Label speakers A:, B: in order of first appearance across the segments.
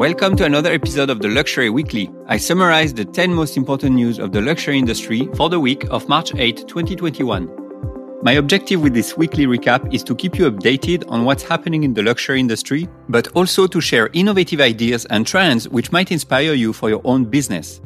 A: Welcome to another episode of the Luxury Weekly. I summarize the 10 most important news of the luxury industry for the week of March 8, 2021. My objective with this weekly recap is to keep you updated on what's happening in the luxury industry, but also to share innovative ideas and trends which might inspire you for your own business.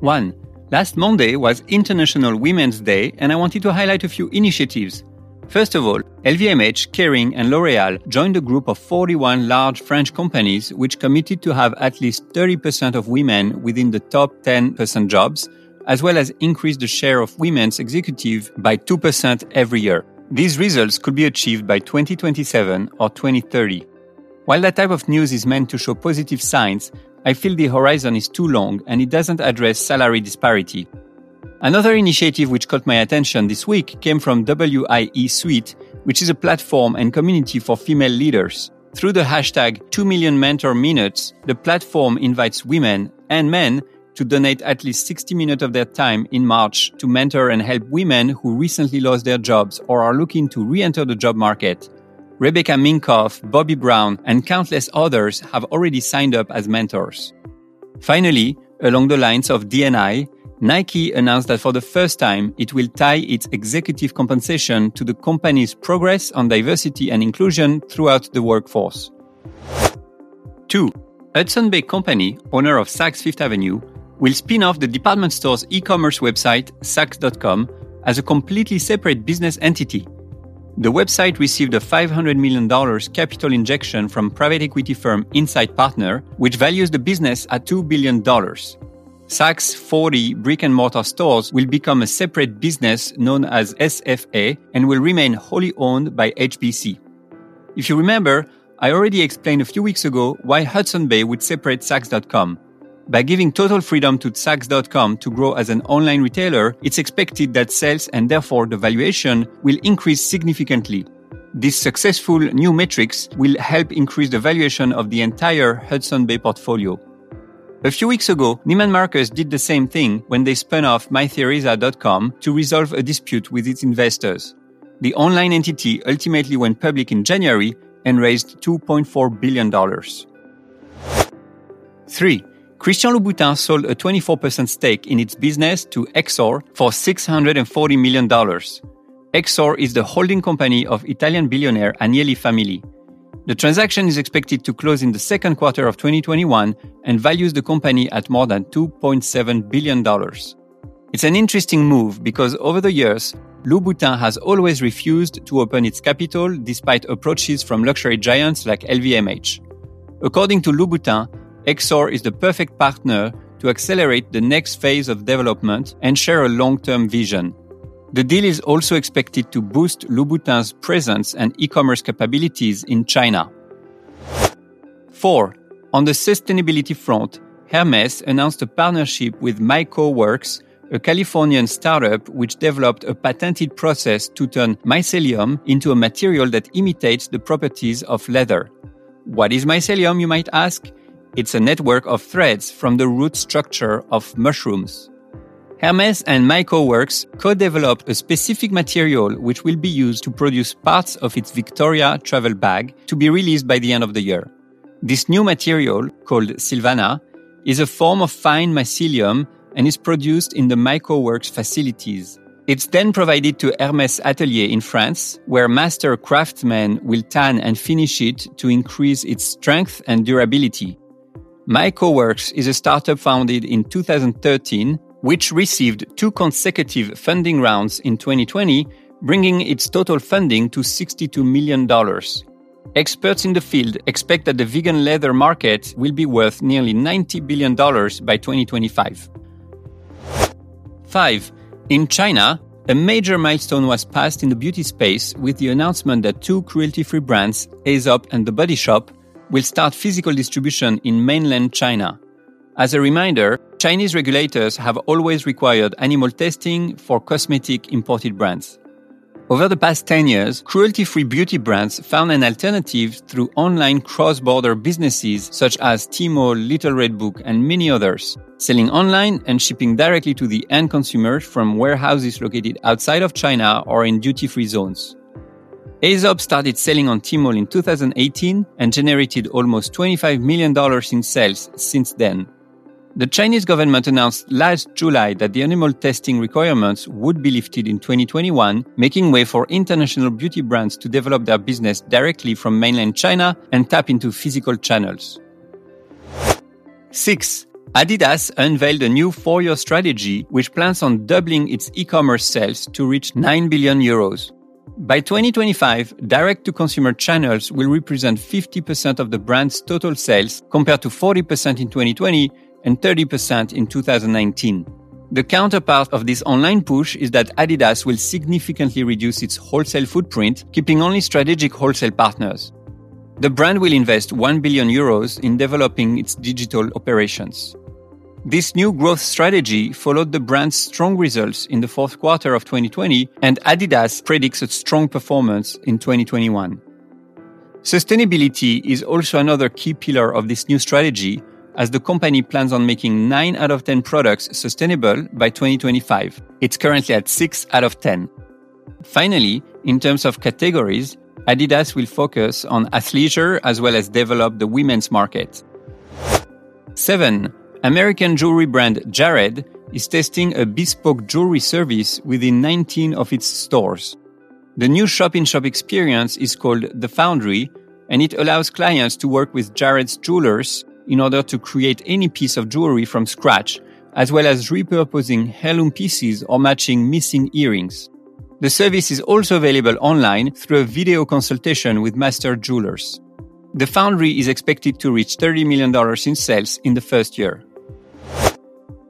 A: 1. Last Monday was International Women's Day, and I wanted to highlight a few initiatives. First of all, LVMH, Kering, and L'Oreal joined a group of 41 large French companies which committed to have at least 30% of women within the top 10% jobs, as well as increase the share of women's executive by 2% every year. These results could be achieved by 2027 or 2030. While that type of news is meant to show positive signs, I feel the horizon is too long and it doesn't address salary disparity. Another initiative which caught my attention this week came from WIE Suite, which is a platform and community for female leaders. Through the hashtag 2 million mentor minutes, the platform invites women and men to donate at least 60 minutes of their time in March to mentor and help women who recently lost their jobs or are looking to re-enter the job market. Rebecca Minkoff, Bobbi Brown, and countless others have already signed up as mentors. Finally, along the lines of D&I, Nike announced that for the first time, it will tie its executive compensation to the company's progress on diversity and inclusion throughout the workforce. 2. Hudson Bay Company, owner of Saks Fifth Avenue, will spin off the department store's e commerce website, Saks.com, as a completely separate business entity. The website received a $500 million capital injection from private equity firm Insight Partner, which values the business at $2 billion. Saks 40 brick and mortar stores will become a separate business known as SFA and will remain wholly owned by HBC. If you remember, I already explained a few weeks ago why Hudson Bay would separate Saks.com. By giving total freedom to Saks.com to grow as an online retailer, it's expected that sales and therefore the valuation will increase significantly. This successful new metrics will help increase the valuation of the entire Hudson Bay portfolio. A few weeks ago, Neiman Marcus did the same thing when they spun off MyTheresa.com to resolve a dispute with its investors. The online entity ultimately went public in January and raised $2.4 billion. 3. Christian Louboutin sold a 24% stake in its business to Exor for $640 million. Exor is the holding company of Italian billionaire Agnelli family. The transaction is expected to close in the second quarter of 2021 and values the company at more than $2.7 billion. It's an interesting move because over the years, Louboutin has always refused to open its capital despite approaches from luxury giants like LVMH. According to Louboutin, Exor is the perfect partner to accelerate the next phase of development and share a long-term vision. The deal is also expected to boost Louboutin's presence and e-commerce capabilities in China. 4. On the sustainability front, Hermes announced a partnership with MycoWorks, a Californian startup which developed a patented process to turn mycelium into a material that imitates the properties of leather. What is mycelium, you might ask? It's a network of threads from the root structure of mushrooms. Hermes and MycoWorks co-developed a specific material which will be used to produce parts of its Victoria travel bag to be released by the end of the year. This new material, called Sylvania, is a form of fine mycelium and is produced in the MycoWorks facilities. It's then provided to Hermes Atelier in France, where master craftsmen will tan and finish it to increase its strength and durability. MycoWorks is a startup founded in 2013 which received two consecutive funding rounds in 2020, bringing its total funding to $62 million. Experts in the field expect that the vegan leather market will be worth nearly $90 billion by 2025. 5. In China, a major milestone was passed in the beauty space with the announcement that two cruelty free brands, Aesop and The Body Shop, will start physical distribution in mainland China. As a reminder, Chinese regulators have always required animal testing for cosmetic imported brands. Over the past 10 years, cruelty free beauty brands found an alternative through online cross border businesses such as Tmall, Little Red Book, and many others, selling online and shipping directly to the end consumer from warehouses located outside of China or in duty free zones. Aesop started selling on Tmall in 2018 and generated almost $25 million in sales since then. The Chinese government announced last July that the animal testing requirements would be lifted in 2021, making way for international beauty brands to develop their business directly from mainland China and tap into physical channels. 6. Adidas unveiled a new four year strategy which plans on doubling its e commerce sales to reach 9 billion euros. By 2025, direct to consumer channels will represent 50% of the brand's total sales compared to 40% in 2020 and 30% in 2019. The counterpart of this online push is that Adidas will significantly reduce its wholesale footprint, keeping only strategic wholesale partners. The brand will invest 1 billion euros in developing its digital operations. This new growth strategy followed the brand's strong results in the fourth quarter of 2020, and Adidas predicts a strong performance in 2021. Sustainability is also another key pillar of this new strategy, as the company plans on making 9 out of 10 products sustainable by 2025. It's currently at 6 out of 10. Finally, in terms of categories, Adidas will focus on athleisure as well as develop the women's market. 7. American jewelry brand Jared is testing a bespoke jewelry service within 19 of its stores. The new shop in shop experience is called The Foundry, and it allows clients to work with Jared's jewelers in order to create any piece of jewelry from scratch, as well as repurposing heirloom pieces or matching missing earrings. The service is also available online through a video consultation with master jewelers. The foundry is expected to reach $30 million in sales in the first year.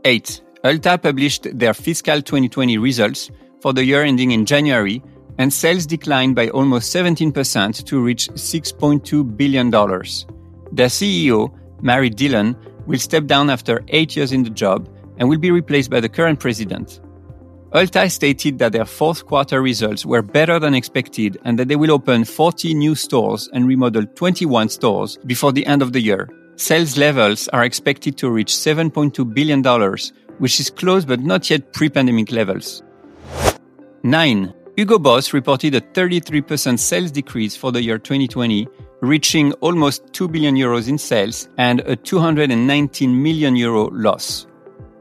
A: 8. Ulta published their fiscal 2020 results for the year ending in January, and sales declined by almost 17% to reach $6.2 billion. Their CEO, Mary Dillon, will step down after eight years in the job and will be replaced by the current president. Ulta stated that their fourth quarter results were better than expected and that they will open 40 new stores and remodel 21 stores before the end of the year. Sales levels are expected to reach $7.2 billion, which is close but not yet pre-pandemic levels. 9. Hugo Boss reported a 33% sales decrease for the year 2020 reaching almost 2 billion euros in sales and a 219 million euro loss.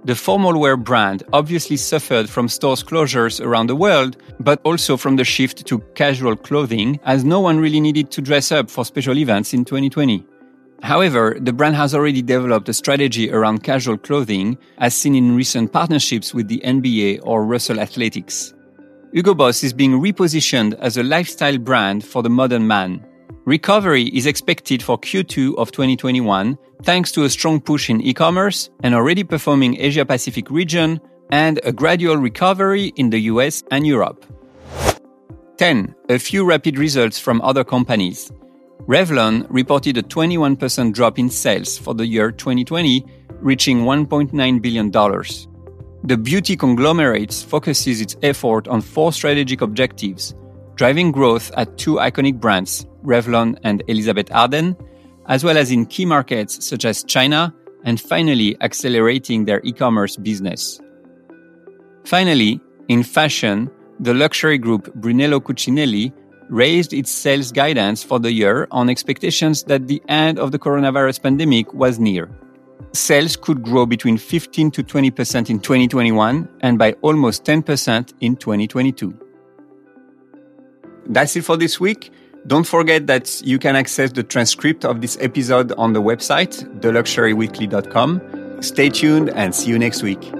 A: The formal wear brand obviously suffered from stores closures around the world, but also from the shift to casual clothing, as no one really needed to dress up for special events in 2020. However, the brand has already developed a strategy around casual clothing, as seen in recent partnerships with the NBA or Russell Athletics. Hugo Boss is being repositioned as a lifestyle brand for the modern man. Recovery is expected for Q2 of 2021 thanks to a strong push in e-commerce, an already performing Asia Pacific region, and a gradual recovery in the US and Europe. 10. A few rapid results from other companies. Revlon reported a 21% drop in sales for the year 2020, reaching $1.9 billion. The beauty conglomerate focuses its effort on four strategic objectives driving growth at two iconic brands, Revlon and Elizabeth Arden, as well as in key markets such as China, and finally accelerating their e-commerce business. Finally, in fashion, the luxury group Brunello Cucinelli raised its sales guidance for the year on expectations that the end of the coronavirus pandemic was near. Sales could grow between 15 to 20% in 2021 and by almost 10% in 2022. That's it for this week. Don't forget that you can access the transcript of this episode on the website, theluxuryweekly.com. Stay tuned and see you next week.